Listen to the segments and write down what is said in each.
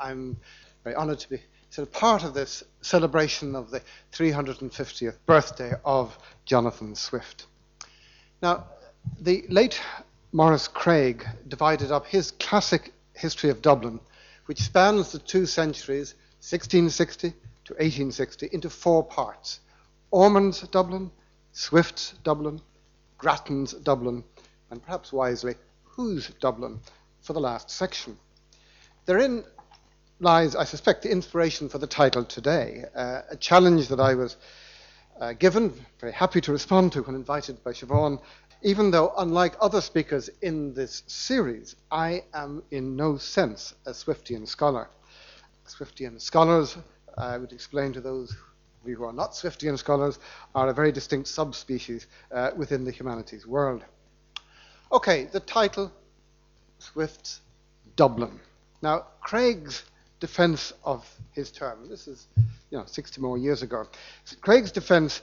I'm very honoured to be sort of part of this celebration of the 350th birthday of Jonathan Swift. Now, the late Maurice Craig divided up his classic history of Dublin, which spans the two centuries, 1660 to 1860, into four parts Ormond's Dublin, Swift's Dublin, Grattan's Dublin, and perhaps wisely, Whose Dublin for the last section. Therein lies, I suspect, the inspiration for the title today, uh, a challenge that I was uh, given, very happy to respond to when invited by Siobhan, even though, unlike other speakers in this series, I am in no sense a Swiftian scholar. Swiftian scholars, I would explain to those of you who are not Swiftian scholars, are a very distinct subspecies uh, within the humanities world. Okay, the title Swift's Dublin. Now, Craig's defense of his term, this is you know, 60 more years ago, Craig's defense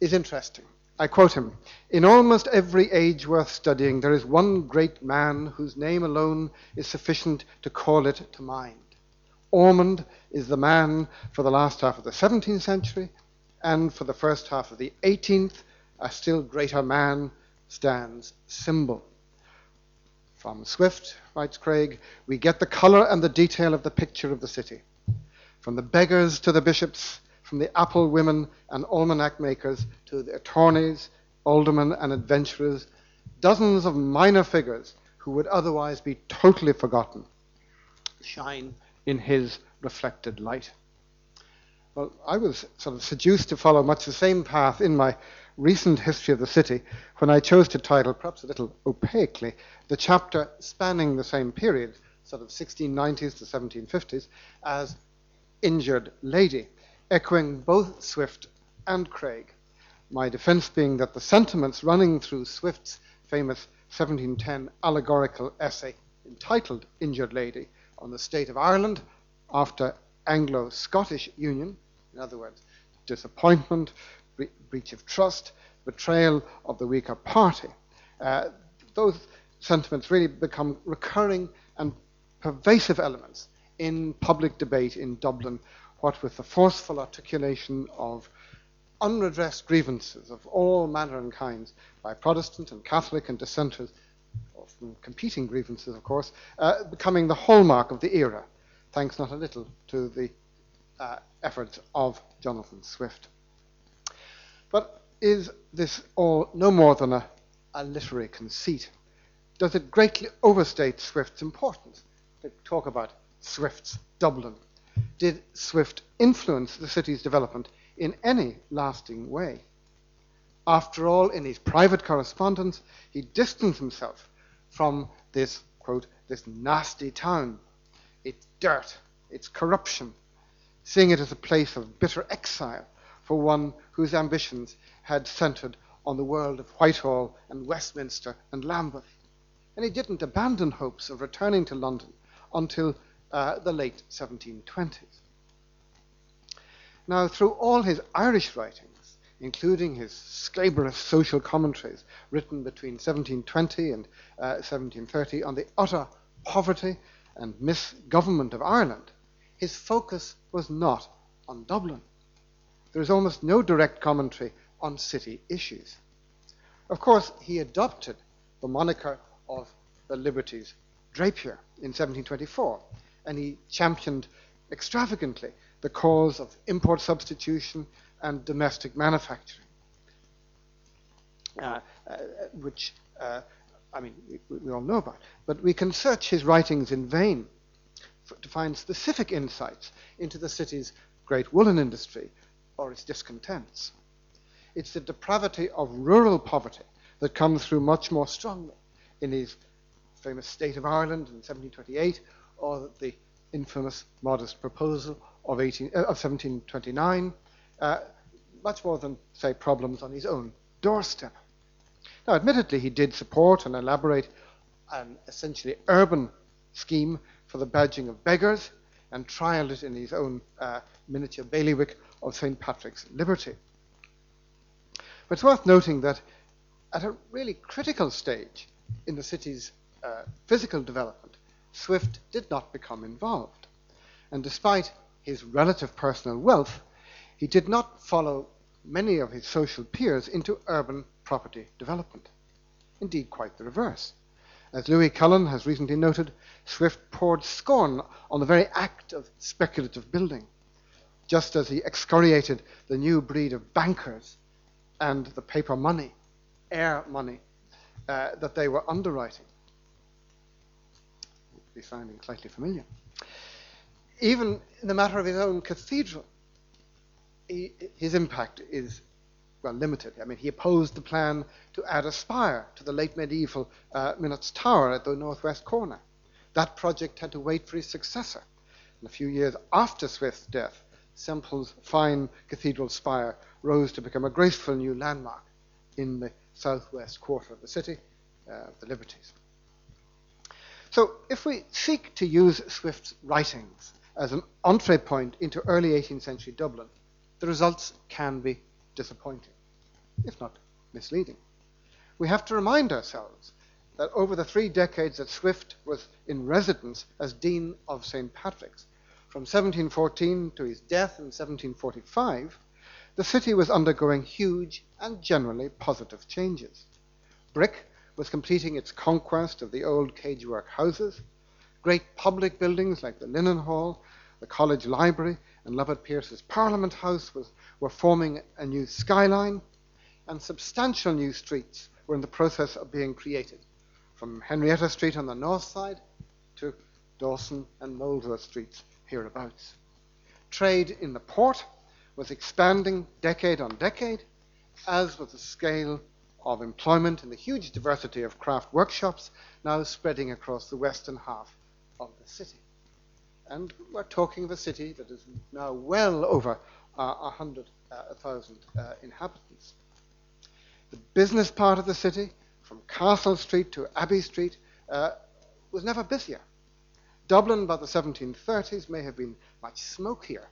is interesting. I quote him In almost every age worth studying, there is one great man whose name alone is sufficient to call it to mind. Ormond is the man for the last half of the 17th century, and for the first half of the 18th, a still greater man stands symbol. From Swift, writes Craig, we get the colour and the detail of the picture of the city. From the beggars to the bishops, from the apple women and almanac makers to the attorneys, aldermen, and adventurers, dozens of minor figures who would otherwise be totally forgotten shine in his reflected light. Well, I was sort of seduced to follow much the same path in my recent history of the city when I chose to title, perhaps a little opaquely, the chapter spanning the same period, sort of 1690s to 1750s, as Injured Lady echoing both Swift and Craig. My defense being that the sentiments running through Swift's famous 1710 allegorical essay entitled Injured Lady on the state of Ireland after Anglo Scottish union, in other words, disappointment, bre- breach of trust, betrayal of the weaker party, uh, those sentiments really become recurring and pervasive elements in public debate in Dublin what with the forceful articulation of unredressed grievances of all manner and kinds by Protestant and Catholic and dissenters, competing grievances, of course, uh, becoming the hallmark of the era, thanks not a little to the uh, efforts of Jonathan Swift. But is this all no more than a, a literary conceit? Does it greatly overstate Swift's importance to talk about Swift's Dublin? did Swift influence the city's development in any lasting way. After all, in his private correspondence, he distanced himself from this, quote, this nasty town, its dirt, its corruption, seeing it as a place of bitter exile for one whose ambitions had centered on the world of Whitehall and Westminster and Lambeth. And he didn't abandon hopes of returning to London until uh, the late 1720s. Now, through all his Irish writings, including his scabrous social commentaries written between 1720 and uh, 1730 on the utter poverty and misgovernment of Ireland, his focus was not on Dublin. There is almost no direct commentary on city issues. Of course, he adopted the moniker of the Liberties Drapier in 1724 and he championed extravagantly the cause of import substitution and domestic manufacturing, uh, uh, which, uh, I mean, we, we, all know about. But we can search his writings in vain for, to find specific insights into the city's great woolen industry or its discontents. It's the depravity of rural poverty that comes through much more strongly in his famous State of Ireland in 1728 or the infamous modest proposal of, 18, uh, of 1729, uh, much more than, say, problems on his own doorstep. Now, admittedly, he did support and elaborate an essentially urban scheme for the badging of beggars and trialed it in his own uh, miniature bailiwick of St. Patrick's Liberty. But it's worth noting that at a really critical stage in the city's uh, physical development, Swift did not become involved. And despite his relative personal wealth, he did not follow many of his social peers into urban property development. Indeed, quite the reverse. As Louis Cullen has recently noted, Swift poured scorn on the very act of speculative building, just as he excoriated the new breed of bankers and the paper money, air money, uh, that they were underwriting. Be sounding slightly familiar. Even in the matter of his own cathedral, he, his impact is well limited. I mean, he opposed the plan to add a spire to the late medieval uh, Tower at the northwest corner. That project had to wait for his successor. And a few years after Swift's death, Semple's fine cathedral spire rose to become a graceful new landmark in the southwest quarter of the city, uh, the Liberties. So, if we seek to use Swift's writings as an entree point into early 18th century Dublin, the results can be disappointing, if not misleading. We have to remind ourselves that over the three decades that Swift was in residence as Dean of St. Patrick's, from 1714 to his death in 1745, the city was undergoing huge and generally positive changes. Brick was completing its conquest of the old cagework houses. Great public buildings like the Linen Hall, the College Library, and Lovett Pearce's Parliament House was, were forming a new skyline, and substantial new streets were in the process of being created, from Henrietta Street on the north side to Dawson and Molesworth Streets hereabouts. Trade in the port was expanding decade on decade, as was the scale of employment and the huge diversity of craft workshops now spreading across the western half of the city. And we're talking of a city that is now well over uh, 100,000 uh, uh, inhabitants. The business part of the city, from Castle Street to Abbey Street, uh, was never busier. Dublin by the 1730s may have been much smokier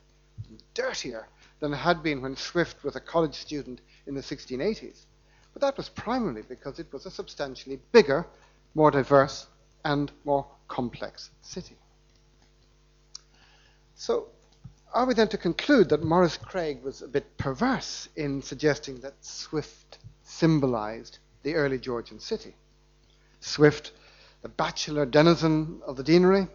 and dirtier than it had been when Swift was a college student in the 1680s. But that was primarily because it was a substantially bigger, more diverse, and more complex city. So, are we then to conclude that Maurice Craig was a bit perverse in suggesting that Swift symbolized the early Georgian city? Swift, the bachelor denizen of the deanery,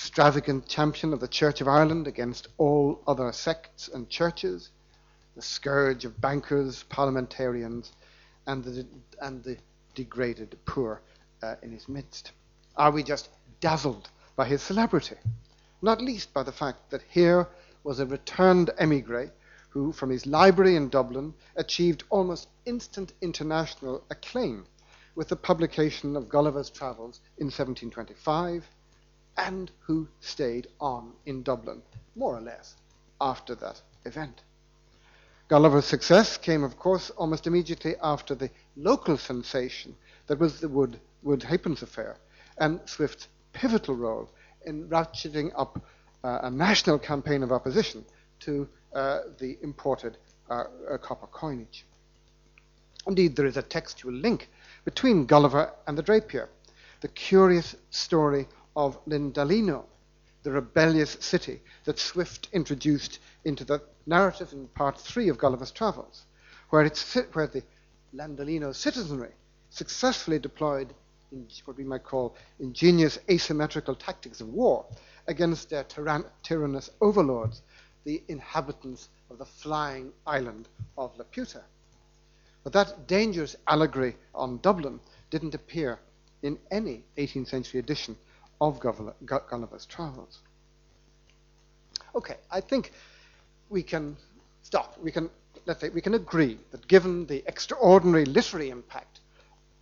extravagant champion of the Church of Ireland against all other sects and churches, the scourge of bankers, parliamentarians, and the, and the degraded poor uh, in his midst? Are we just dazzled by his celebrity? Not least by the fact that here was a returned emigre who, from his library in Dublin, achieved almost instant international acclaim with the publication of Gulliver's Travels in 1725 and who stayed on in Dublin, more or less, after that event. Gulliver's success came, of course, almost immediately after the local sensation that was the Wood, Wood affair and Swift's pivotal role in ratcheting up uh, a national campaign of opposition to uh, the imported uh, uh copper coinage. Indeed, there is a textual link between Gulliver and the Drapier, the curious story of Lindalino, the rebellious city that Swift introduced into the narrative in part three of Gulliver's Travels, where, it's, where the Lindalino citizenry successfully deployed what we might call ingenious asymmetrical tactics of war against their tyran- tyrannous overlords, the inhabitants of the flying island of Laputa. But that dangerous allegory on Dublin didn't appear in any 18th century edition of Gulliver's Travels. Okay, I think we can stop. We can, let's say, we can agree that given the extraordinary literary impact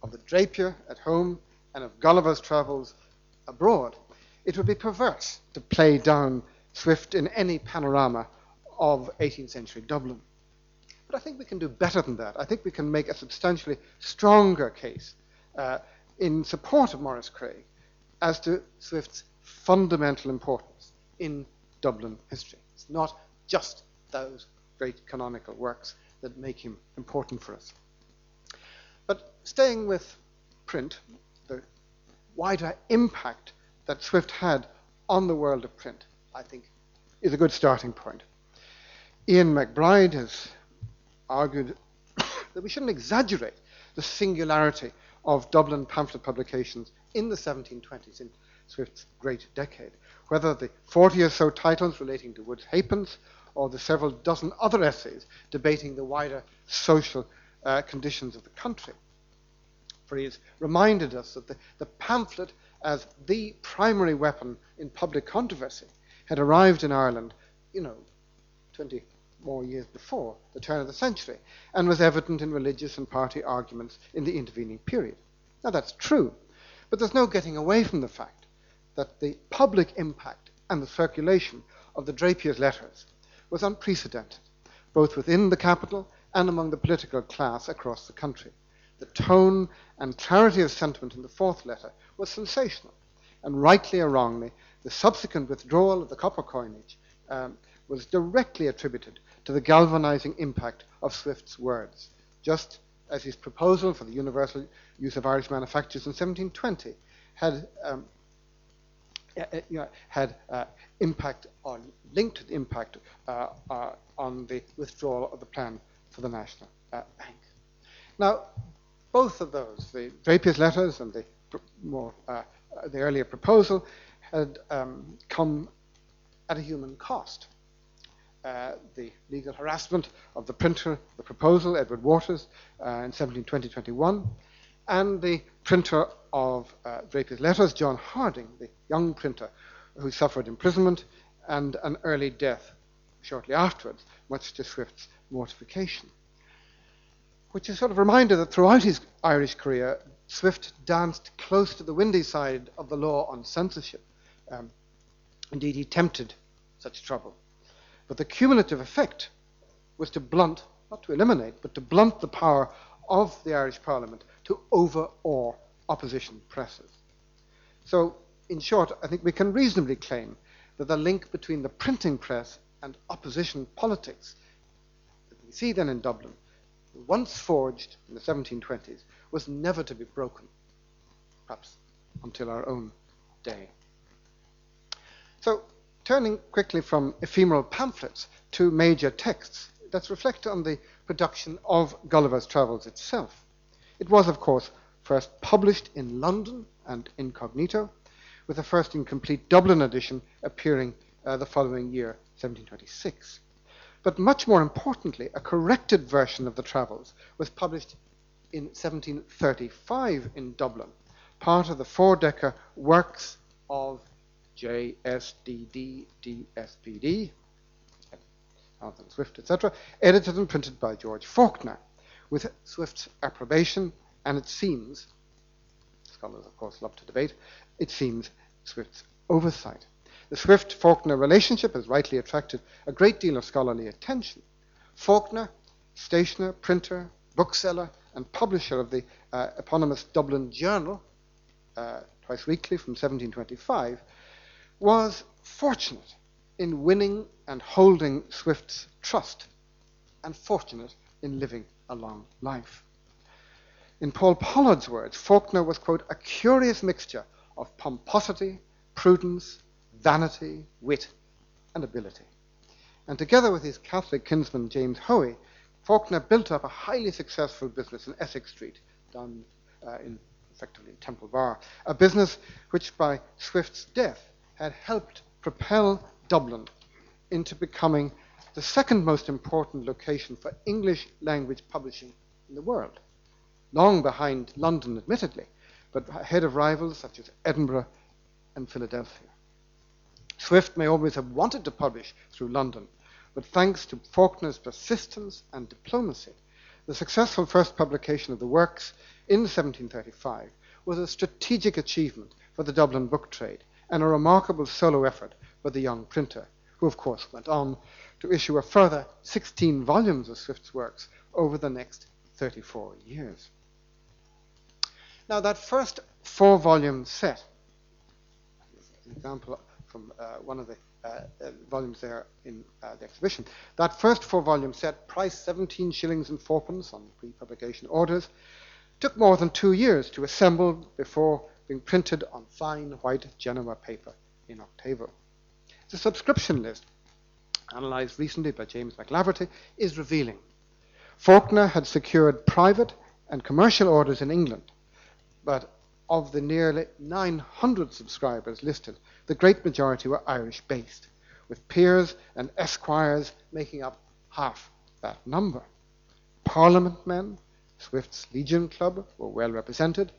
of the Drapier at home and of Gulliver's Travels abroad, it would be perverse to play down Swift in any panorama of 18th century Dublin. But I think we can do better than that. I think we can make a substantially stronger case uh, in support of Maurice Craig as to Swift's fundamental importance in Dublin history. It's not just those great canonical works that make him important for us. But staying with print, the wider impact that Swift had on the world of print, I think, is a good starting point. Ian McBride has argued that we shouldn't exaggerate the singularity of Dublin pamphlet publications in the 1720s, in Swift's great decade. Whether the 40 or so titles relating to Wood's Halfpence or the several dozen other essays debating the wider social uh, conditions of the country. For he has reminded us that the, the pamphlet, as the primary weapon in public controversy, had arrived in Ireland, you know, 20 more years before the turn of the century, and was evident in religious and party arguments in the intervening period. Now that's true, but there's no getting away from the fact that the public impact and the circulation of the Drapier's letters was unprecedented, both within the capital and among the political class across the country. The tone and clarity of sentiment in the fourth letter was sensational, and rightly or wrongly, the subsequent withdrawal of the copper coinage um, was directly attributed to the galvanizing impact of Swift's words, just as his proposal for the universal use of Irish manufactures in 1720 had um, you know, had uh, impact on linked to impact uh, uh, on the withdrawal of the plan for the National uh, Bank. Now, both of those, the Drapier's letters and the more uh, the earlier proposal, had um, come at a human cost. Uh, the legal harassment of the printer, the proposal, Edward Waters, uh, in 1720-21, and the printer of uh, Drapier's letters, John Harding, the young printer who suffered imprisonment and an early death shortly afterwards, much to Swift's mortification. Which is sort of a reminder that throughout his Irish career, Swift danced close to the windy side of the law on censorship. Um, indeed, he tempted such trouble. But the cumulative effect was to blunt, not to eliminate, but to blunt the power of the Irish Parliament to overawe opposition presses. So, in short, I think we can reasonably claim that the link between the printing press and opposition politics that we see then in Dublin, once forged in the 1720s, was never to be broken, perhaps until our own day. So, turning quickly from ephemeral pamphlets to major texts, let's reflect on the production of Gulliver's Travels itself. It was, of course, first published in London and incognito, with the first incomplete Dublin edition appearing uh, the following year, 1726. But much more importantly, a corrected version of the Travels was published in 1735 in Dublin, part of the four-decker works of JSDD Jonathan Swift, etc., edited and printed by George Faulkner, with Swift's approbation, and it seems, scholars of course love to debate, it seems Swift's oversight. The Swift Faulkner relationship has rightly attracted a great deal of scholarly attention. Faulkner, stationer, printer, bookseller, and publisher of the uh, eponymous Dublin Journal, uh, twice weekly from 1725, was fortunate in winning and holding Swift's trust, and fortunate in living a long life. In Paul Pollard's words, Faulkner was, quote, a curious mixture of pomposity, prudence, vanity, wit, and ability. And together with his Catholic kinsman James Hoey, Faulkner built up a highly successful business in Essex Street, down uh, in effectively Temple Bar, a business which by Swift's death had helped propel Dublin into becoming the second most important location for English language publishing in the world, long behind London, admittedly, but ahead of rivals such as Edinburgh and Philadelphia. Swift may always have wanted to publish through London, but thanks to Faulkner's persistence and diplomacy, the successful first publication of the works in 1735 was a strategic achievement for the Dublin book trade and a remarkable solo effort by the young printer, who of course went on to issue a further 16 volumes of Swift's works over the next 34 years. Now, that first four volume set, an example from uh, one of the uh, uh, volumes there in uh, the exhibition, that first four volume set, priced 17 shillings and fourpence on pre publication orders, took more than two years to assemble before being printed on fine white Genoa paper in octavo. The subscription list, analysed recently by James McLaverty, is revealing. Faulkner had secured private and commercial orders in England, but of the nearly 900 subscribers listed, the great majority were Irish based, with peers and esquires making up half that number. Parliament men, Swift's Legion Club, were well represented,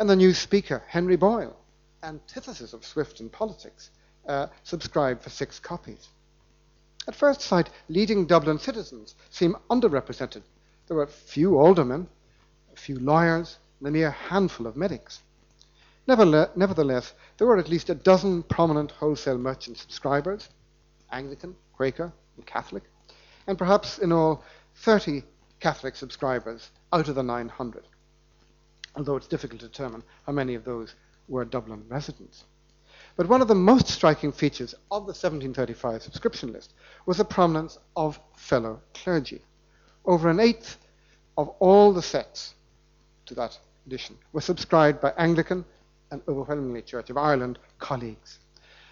and the new Speaker, Henry Boyle, antithesis of Swift in politics, uh, subscribed for six copies. At first sight, leading Dublin citizens seem underrepresented. There were few aldermen, a few lawyers, and a mere handful of medics. Nevertheless, there were at least a dozen prominent wholesale merchant subscribers Anglican, Quaker, and Catholic, and perhaps in all 30 Catholic subscribers out of the 900, although it's difficult to determine how many of those were Dublin residents. But one of the most striking features of the 1735 subscription list was the prominence of fellow clergy. Over an eighth of all the sects to that edition were subscribed by Anglican and overwhelmingly Church of Ireland colleagues.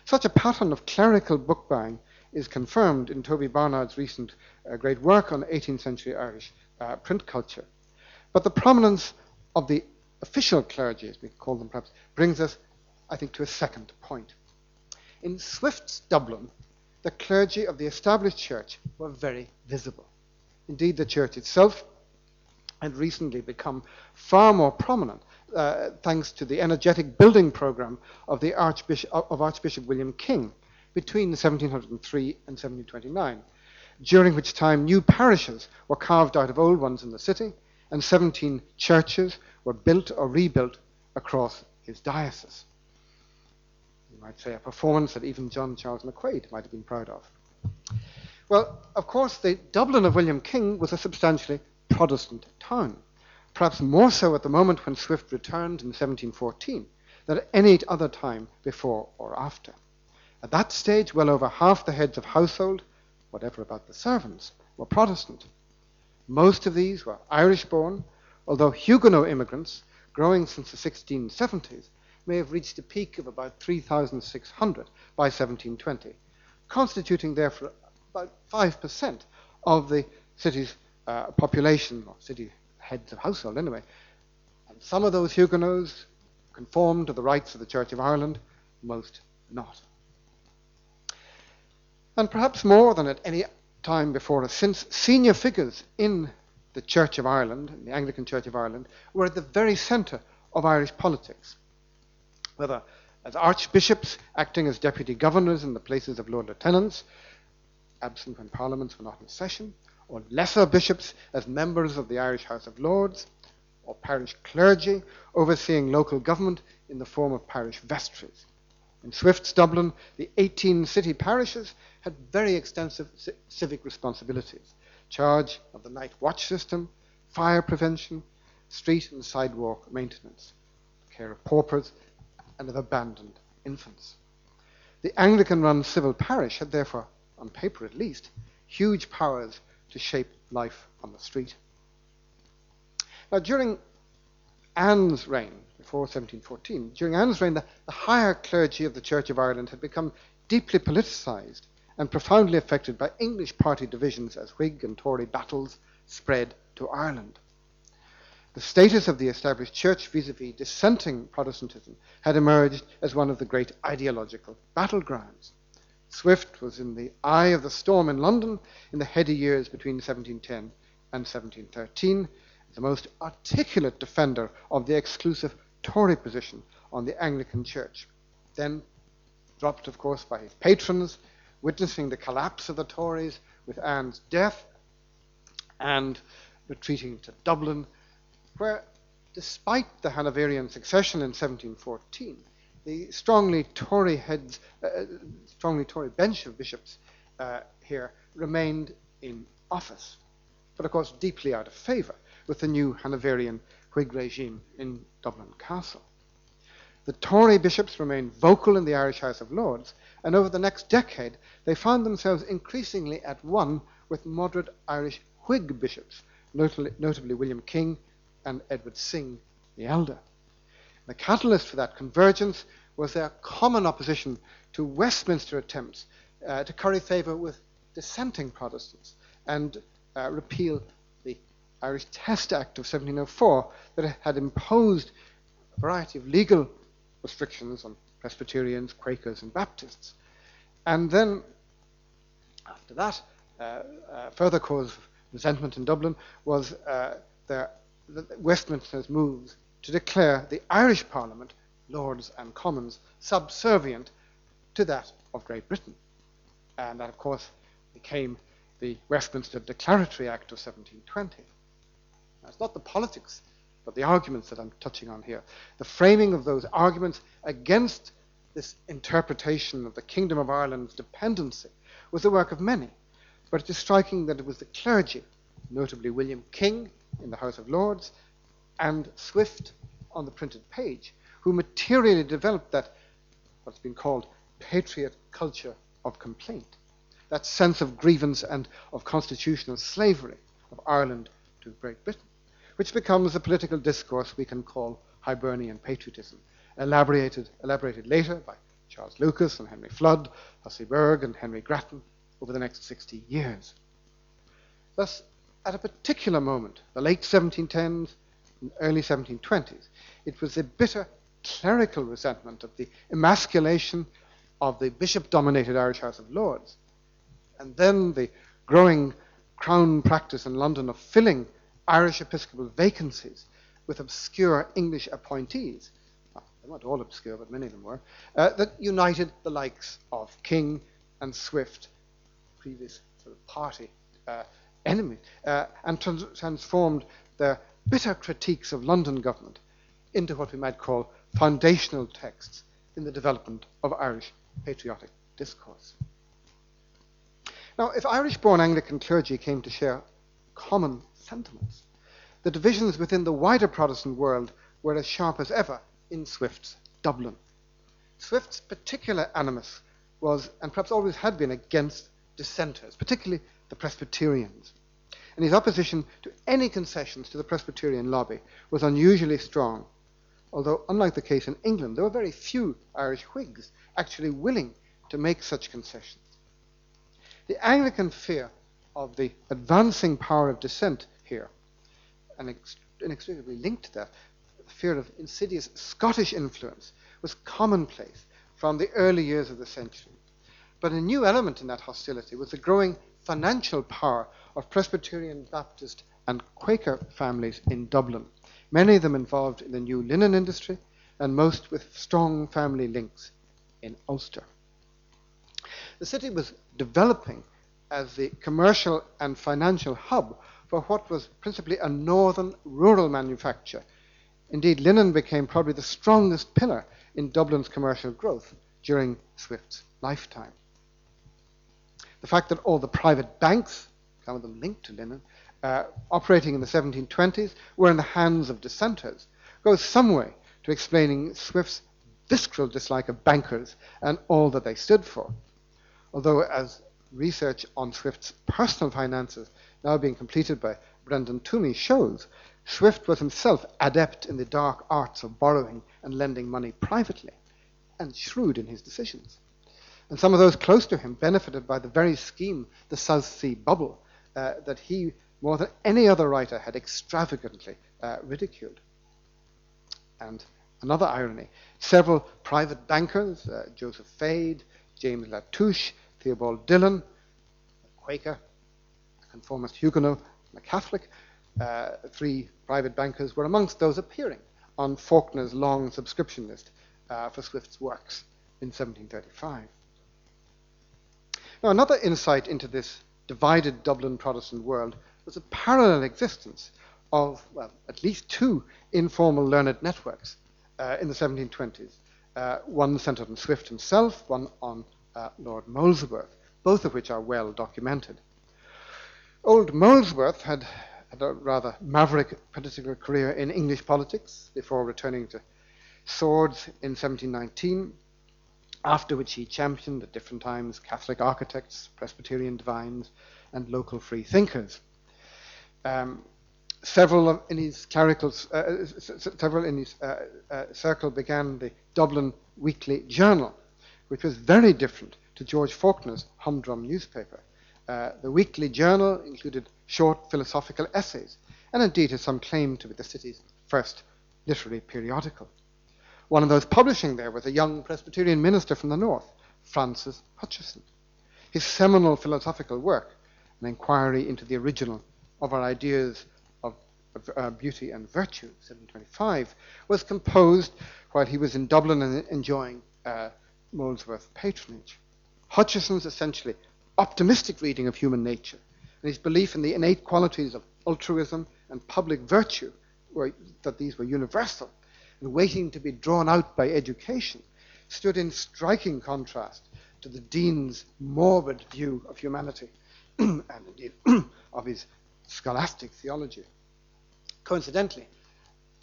Such a pattern of clerical book buying is confirmed in Toby Barnard's recent uh, great work on 18th century Irish uh, print culture. But the prominence of the official clergy, as we call them perhaps, brings us, I think, to a second point. In Swift's Dublin, the clergy of the established church were very visible. Indeed, the church itself had recently become far more prominent uh, thanks to the energetic building program of, Archbishop, of Archbishop William King between 1703 and 1729, during which time new parishes were carved out of old ones in the city, and 17 churches were built or rebuilt across his diocese. You might say a performance that even John Charles McQuaid might have been proud of. Well, of course, the Dublin of William King was a substantially Protestant town, perhaps more so at the moment when Swift returned in 1714 than at any other time before or after. At that stage, well over half the heads of household, whatever about the servants, were Protestant. Most of these were Irish born, although Huguenot immigrants, growing since the 1670s, may have reached a peak of about 3,600 by 1720, constituting therefore about 5% of the city's uh, population, or city heads of household anyway. And some of those Huguenots conformed to the rites of the Church of Ireland, most not and perhaps more than at any time before us, since senior figures in the Church of Ireland, the Anglican Church of Ireland, were at the very centre of Irish politics. Whether as archbishops acting as deputy governors in the places of Lord Lieutenants, absent when parliaments were not in session, or lesser bishops as members of the Irish House of Lords, or parish clergy overseeing local government in the form of parish vestries. In Swift's Dublin, the 18 city parishes had very extensive civic responsibilities charge of the night watch system, fire prevention, street and sidewalk maintenance, care of paupers, and of abandoned infants. The Anglican run civil parish had therefore, on paper at least, huge powers to shape life on the street. Now, during Anne's reign, before 1714, during Anne's reign, the, the higher clergy of the Church of Ireland had become deeply politicised and profoundly affected by English party divisions as Whig and Tory battles spread to Ireland. The status of the established church vis a vis dissenting Protestantism had emerged as one of the great ideological battlegrounds. Swift was in the eye of the storm in London in the heady years between 1710 and 1713, the most articulate defender of the exclusive Tory position on the Anglican Church. Then dropped, of course, by his patrons witnessing the collapse of the Tories with Anne's death and retreating to Dublin, where, despite the Hanoverian succession in 1714, the strongly Tory heads, uh, uh, strongly Tory bench of bishops uh, here remained in office, but of course deeply out of favour with the new Hanoverian Whig regime in Dublin Castle. The Tory bishops remained vocal in the Irish House of Lords, and over the next decade they found themselves increasingly at one with moderate Irish Whig bishops, notably, notably William King and Edward Synge the elder. The catalyst for that convergence was their common opposition to Westminster attempts uh, to curry favour with dissenting Protestants and uh, repeal the Irish Test Act of 1704 that had imposed a variety of legal restrictions on Presbyterians, Quakers, and Baptists. And then, after that, uh, uh, further cause of resentment in Dublin was uh, the, the Westminster's moves to declare the Irish Parliament, Lords and Commons, subservient to that of Great Britain. And that, of course, became the Westminster Declaratory Act of 1720. Now, it's not the politics, but the arguments that I'm touching on here. The framing of those arguments against this interpretation of the Kingdom of Ireland's dependency was the work of many. But it is striking that it was the clergy, notably William King in the House of Lords and Swift on the printed page, who materially developed that, what's been called patriot culture of complaint, that sense of grievance and of constitutional slavery of Ireland to Great Britain, which becomes the political discourse we can call Hibernian patriotism, elaborated, elaborated later by Charles Lucas and Henry Flood, Hussey Burgh and Henry Grattan over the next 60 years. Thus, at a particular moment, the late 1710s and early 1720s, it was the bitter clerical resentment of the emasculation of the bishop dominated Irish House of Lords, and then the growing crown practice in London of filling Irish episcopal vacancies with obscure English appointees. Well, they weren't all obscure, but many of them were, uh, that united the likes of King and Swift, previous sort of party uh, enemies, uh, and trans- transformed their bitter critiques of London government into what we might call foundational texts in the development of Irish patriotic discourse. Now, if Irish born Anglican clergy came to share common sentiments, the divisions within the wider Protestant world were as sharp as ever in Swift's Dublin. Swift's particular animus was, and perhaps always had been, against dissenters, particularly the Presbyterians. And his opposition to any concessions to the Presbyterian lobby was unusually strong, although, unlike the case in England, there were very few Irish Whigs actually willing to make such concessions. The Anglican fear of the advancing power of dissent here, and inextricably linked to that, the fear of insidious Scottish influence, was commonplace from the early years of the century. But a new element in that hostility was the growing financial power of Presbyterian, Baptist, and Quaker families in Dublin, many of them involved in the new linen industry, and most with strong family links in Ulster. The city was developing as the commercial and financial hub for what was principally a northern rural manufacture. Indeed, linen became probably the strongest pillar in Dublin's commercial growth during Swift's lifetime. The fact that all the private banks, some of them linked to linen, uh, operating in the 1720s were in the hands of dissenters goes some way to explaining Swift's visceral dislike of bankers and all that they stood for. Although, as research on Swift's personal finances, now being completed by Brendan Twomey, shows, Swift was himself adept in the dark arts of borrowing and lending money privately, and shrewd in his decisions. And some of those close to him benefited by the very scheme, the South Sea bubble, uh, that he, more than any other writer, had extravagantly uh, ridiculed. And another irony several private bankers, uh, Joseph Fade, James Latouche, Theobald Dillon, a Quaker, conformist Huguenot, and a Catholic, uh, three private bankers were amongst those appearing on Faulkner's long subscription list uh, for Swift's works in 1735. Now, another insight into this divided Dublin Protestant world was a parallel existence of, well, at least two informal learned networks uh, in the 1720s. Uh, one centered on Swift himself, one on uh, Lord Molesworth, both of which are well documented. Old Molesworth had, had a rather maverick political career in English politics before returning to Swords in 1719 after which he championed at different times Catholic architects, Presbyterian divines, and local free thinkers. Um, several in his clerical, uh, several in his uh, uh, circle began the Dublin Weekly Journal, which was very different to George Faulkner's humdrum newspaper. Uh, the weekly journal included short philosophical essays, and indeed has some claim to be the city's first literary periodical. One of those publishing there was a young Presbyterian minister from the north, Francis Hutcheson. His seminal philosophical work, An Inquiry into the Original of Our Ideas of, of uh, Beauty and Virtue, 1725, was composed while he was in Dublin and enjoying uh, Molesworth patronage. Hutcheson's essentially optimistic reading of human nature and his belief in the innate qualities of altruism and public virtue, were, that these were universal and waiting to be drawn out by education, stood in striking contrast to the Dean's morbid view of humanity and indeed of his scholastic theology. Coincidentally,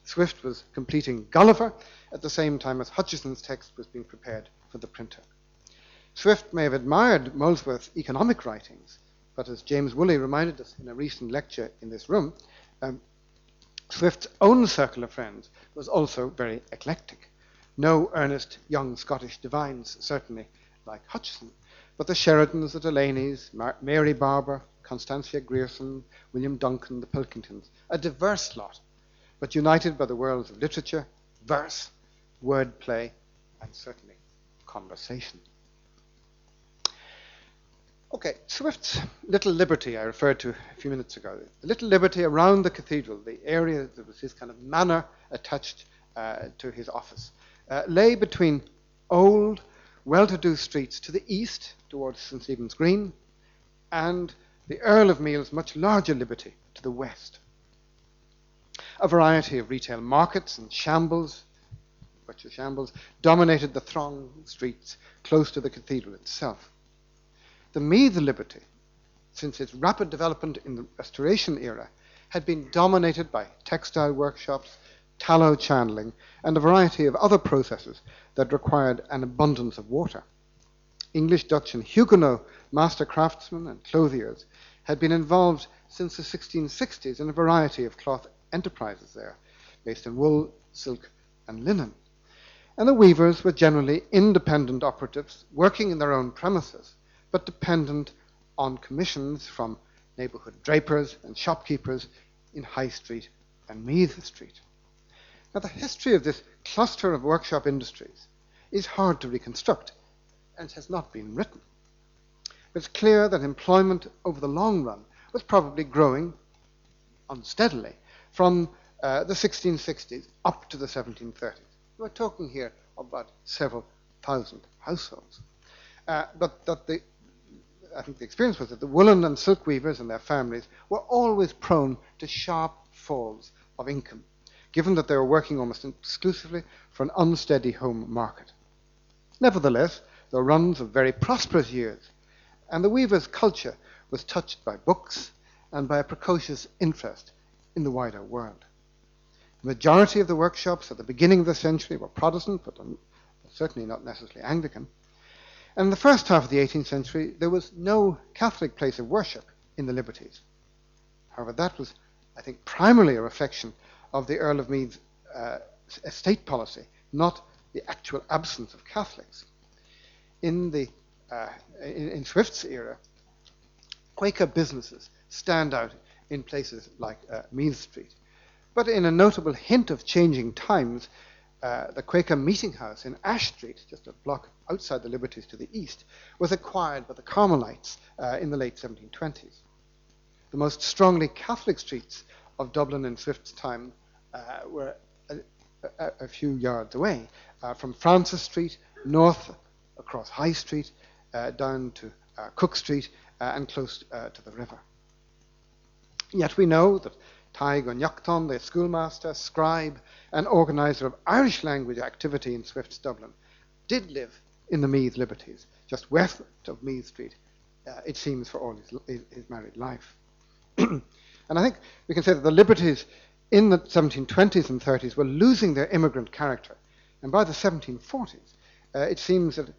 Swift was completing Gulliver at the same time as Hutcheson's text was being prepared for the printer. Swift may have admired Molesworth's economic writings, but as James Woolley reminded us in a recent lecture in this room, um, Swift's own circle of friends was also very eclectic. No earnest young Scottish divines, certainly, like Hutcheson, but the Sheridans, the Delanys, Mar- Mary Barber, Constantia Grierson, William Dunkin, the Pilkingtons, a diverse lot, but united by the worlds of literature, verse, wordplay, and certainly conversation. Okay, Swift's Little Liberty I referred to a few minutes ago. The Little Liberty around the cathedral, the area that was his kind of manor attached uh, to his office, uh, lay between old, well-to-do streets to the east towards St Stephen's Green and the Earl of Meath's much larger liberty to the west. A variety of retail markets and shambles, butcher shambles, dominated the thronged streets close to the cathedral itself. The Meath liberty, since its rapid development in the Restoration era, had been dominated by textile workshops, tallow chandling, and a variety of other processes that required an abundance of water. English, Dutch, and Huguenot master craftsmen and clothiers had been involved since the 1660s in a variety of cloth enterprises there, based in wool, silk, and linen. And the weavers were generally independent operatives working in their own premises but dependent on commissions from neighbourhood drapers and shopkeepers in High Street and Meath Street. Now, the history of this cluster of workshop industries is hard to reconstruct and has not been written. It's clear that employment over the long run was probably growing unsteadily from uh, the 1660s up to the 1730s. We're talking here about several thousand households. Uh, but that the I think the experience was that the woolen and silk weavers and their families were always prone to sharp falls of income, given that they were working almost exclusively for an unsteady home market. Nevertheless, there were runs of very prosperous years, and the weaver's culture was touched by books and by a precocious interest in the wider world. The majority of the workshops at the beginning of the century were Protestant, but um, certainly not necessarily Anglican. And in the first half of the 18th century, there was no Catholic place of worship in the Liberties. However, that was, I think, primarily a reflection of the Earl of Meath's uh, estate policy, not the actual absence of Catholics. In, the, uh, in, in, Swift's era, Quaker businesses stand out in places like uh, Meath Street. But in a notable hint of changing times, uh, the Quaker Meeting House in Ash Street, just a block outside the Liberties to the east, was acquired by the Carmelites uh, in the late 1720s. The most strongly Catholic streets of Dublin in Swift's time uh, were a, a, a, few yards away, uh, from Francis Street north across High Street uh, down to Cook Street and close to the river. Yet we know that Tadhg Ó Neachtain, the schoolmaster, scribe, and organizer of Irish language activity in Swift's Dublin, did live in the Meath Liberties, just west of Meath Street, uh, it seems, for all his, his married life. and I think we can say that the Liberties in the 1720s and 30s were losing their immigrant character. And by the 1740s, uh, it seems that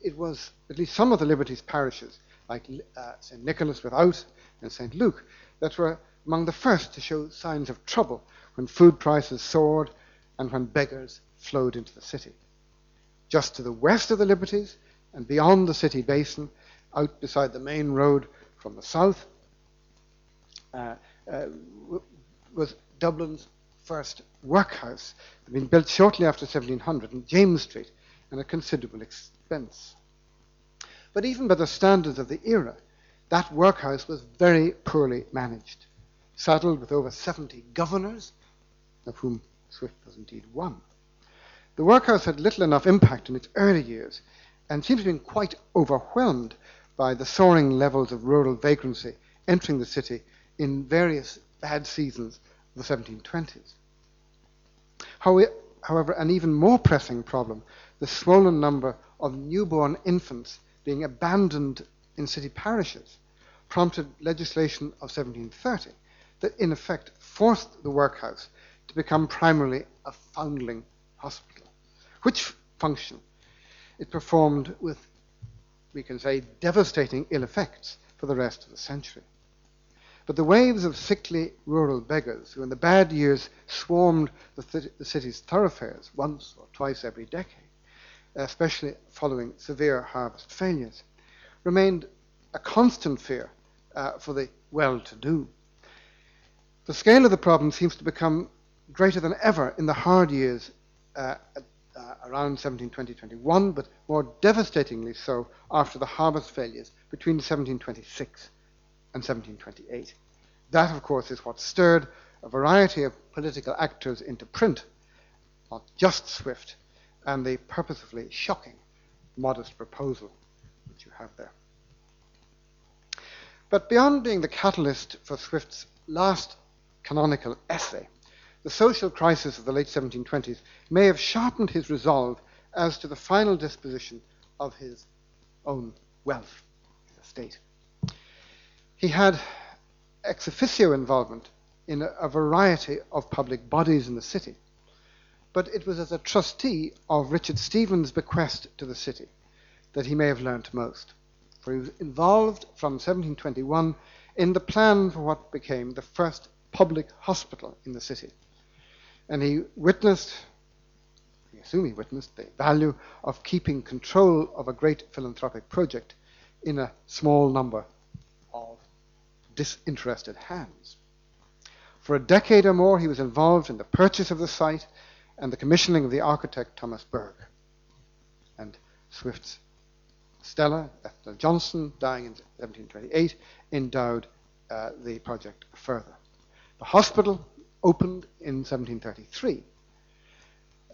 it was at least some of the Liberties parishes, like uh, St. Nicholas without and St. Luke, that were among the first to show signs of trouble when food prices soared and when beggars flowed into the city. Just to the west of the Liberties, and beyond the city basin, out beside the main road from the south, uh, uh, was Dublin's first workhouse. It had been built shortly after 1700 in James Street and at considerable expense. But even by the standards of the era, that workhouse was very poorly managed, saddled with over 70 governors, of whom Swift was indeed one. The workhouse had little enough impact in its early years and seems to have been quite overwhelmed by the soaring levels of rural vagrancy entering the city in various bad seasons of the 1720s. However, an even more pressing problem, the swollen number of newborn infants being abandoned in city parishes, prompted legislation of 1730 that in effect forced the workhouse to become primarily a foundling hospital, which function it performed with, we can say, devastating ill effects for the rest of the century. But the waves of sickly rural beggars who in the bad years swarmed the, th- the city's thoroughfares once or twice every decade, especially following severe harvest failures, remained a constant fear uh, for the well to do. The scale of the problem seems to become greater than ever in the hard years uh, uh, around 1720-21, but more devastatingly so after the harvest failures between 1726 and 1728. That, of course, is what stirred a variety of political actors into print, not just Swift, and the purposefully shocking modest proposal which you have there. But beyond being the catalyst for Swift's last canonical essay, the social crisis of the late 1720s may have sharpened his resolve as to the final disposition of his own wealth, his estate. He had ex officio involvement in a, a variety of public bodies in the city, but it was as a trustee of Richard Steevens' bequest to the city that he may have learnt most, for he was involved from 1721 in the plan for what became the first public hospital in the city and he witnessed, I assume he witnessed, the value of keeping control of a great philanthropic project in a small number of disinterested hands. For a decade or more, he was involved in the purchase of the site and the commissioning of the architect Thomas Burgh. And Swift's Stella, Esther Johnson, dying in 1728, endowed uh, the project further. The hospital opened in 1733,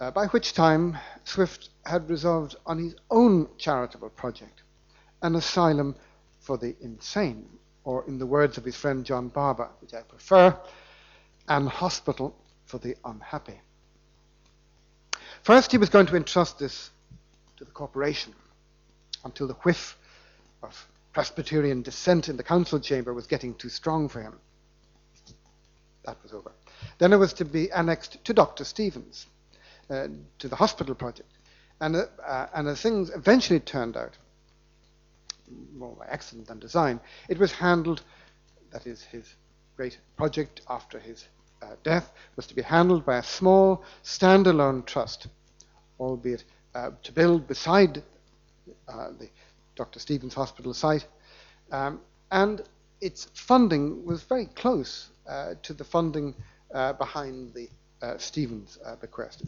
uh, by which time Swift had resolved on his own charitable project, an asylum for the insane, or in the words of his friend John Barber, which I prefer, an hospital for the unhappy. First, he was going to entrust this to the corporation until the whiff of Presbyterian dissent in the council chamber was getting too strong for him. That was over. Then it was to be annexed to Dr. Steevens, uh, to the hospital project. And, uh, and as things eventually turned out, more by accident than design, it was handled, that is his great project after his uh, death, was to be handled by a small standalone trust, albeit uh, to build beside uh, the Dr. Steevens Hospital site. Um, and its funding was very close to the funding uh, behind the uh, Steevens uh, bequest.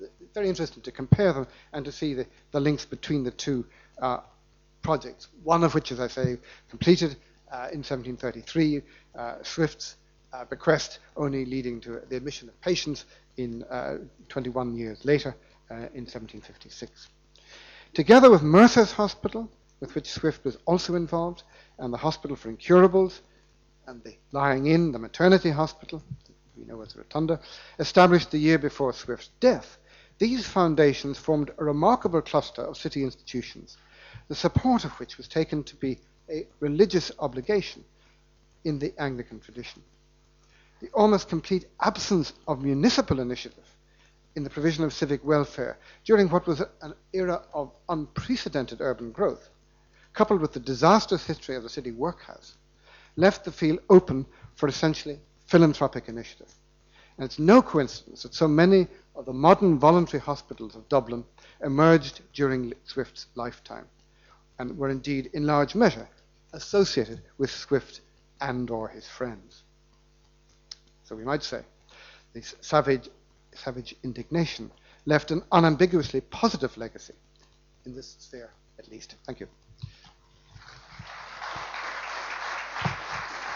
It's very interesting to compare them and to see the, the links between the two uh, projects, one of which, as I say, completed uh, in 1733, uh, Swift's bequest only leading to the admission of patients in 21 years later in 1756. Together with Mercer's Hospital, with which Swift was also involved, and the Hospital for Incurables, and the lying in, the maternity hospital, we know as Rotunda, established the year before Swift's death. These foundations formed a remarkable cluster of city institutions, the support of which was taken to be a religious obligation in the Anglican tradition. The almost complete absence of municipal initiative in the provision of civic welfare during what was an era of unprecedented urban growth, coupled with the disastrous history of the city workhouse, left the field open for essentially philanthropic initiative. And it's no coincidence that so many of the modern voluntary hospitals of Dublin emerged during Swift's lifetime. and were indeed in large measure associated with Swift and or his friends. So we might say this savage, savage indignation left an unambiguously positive legacy in this sphere, at least. Thank you.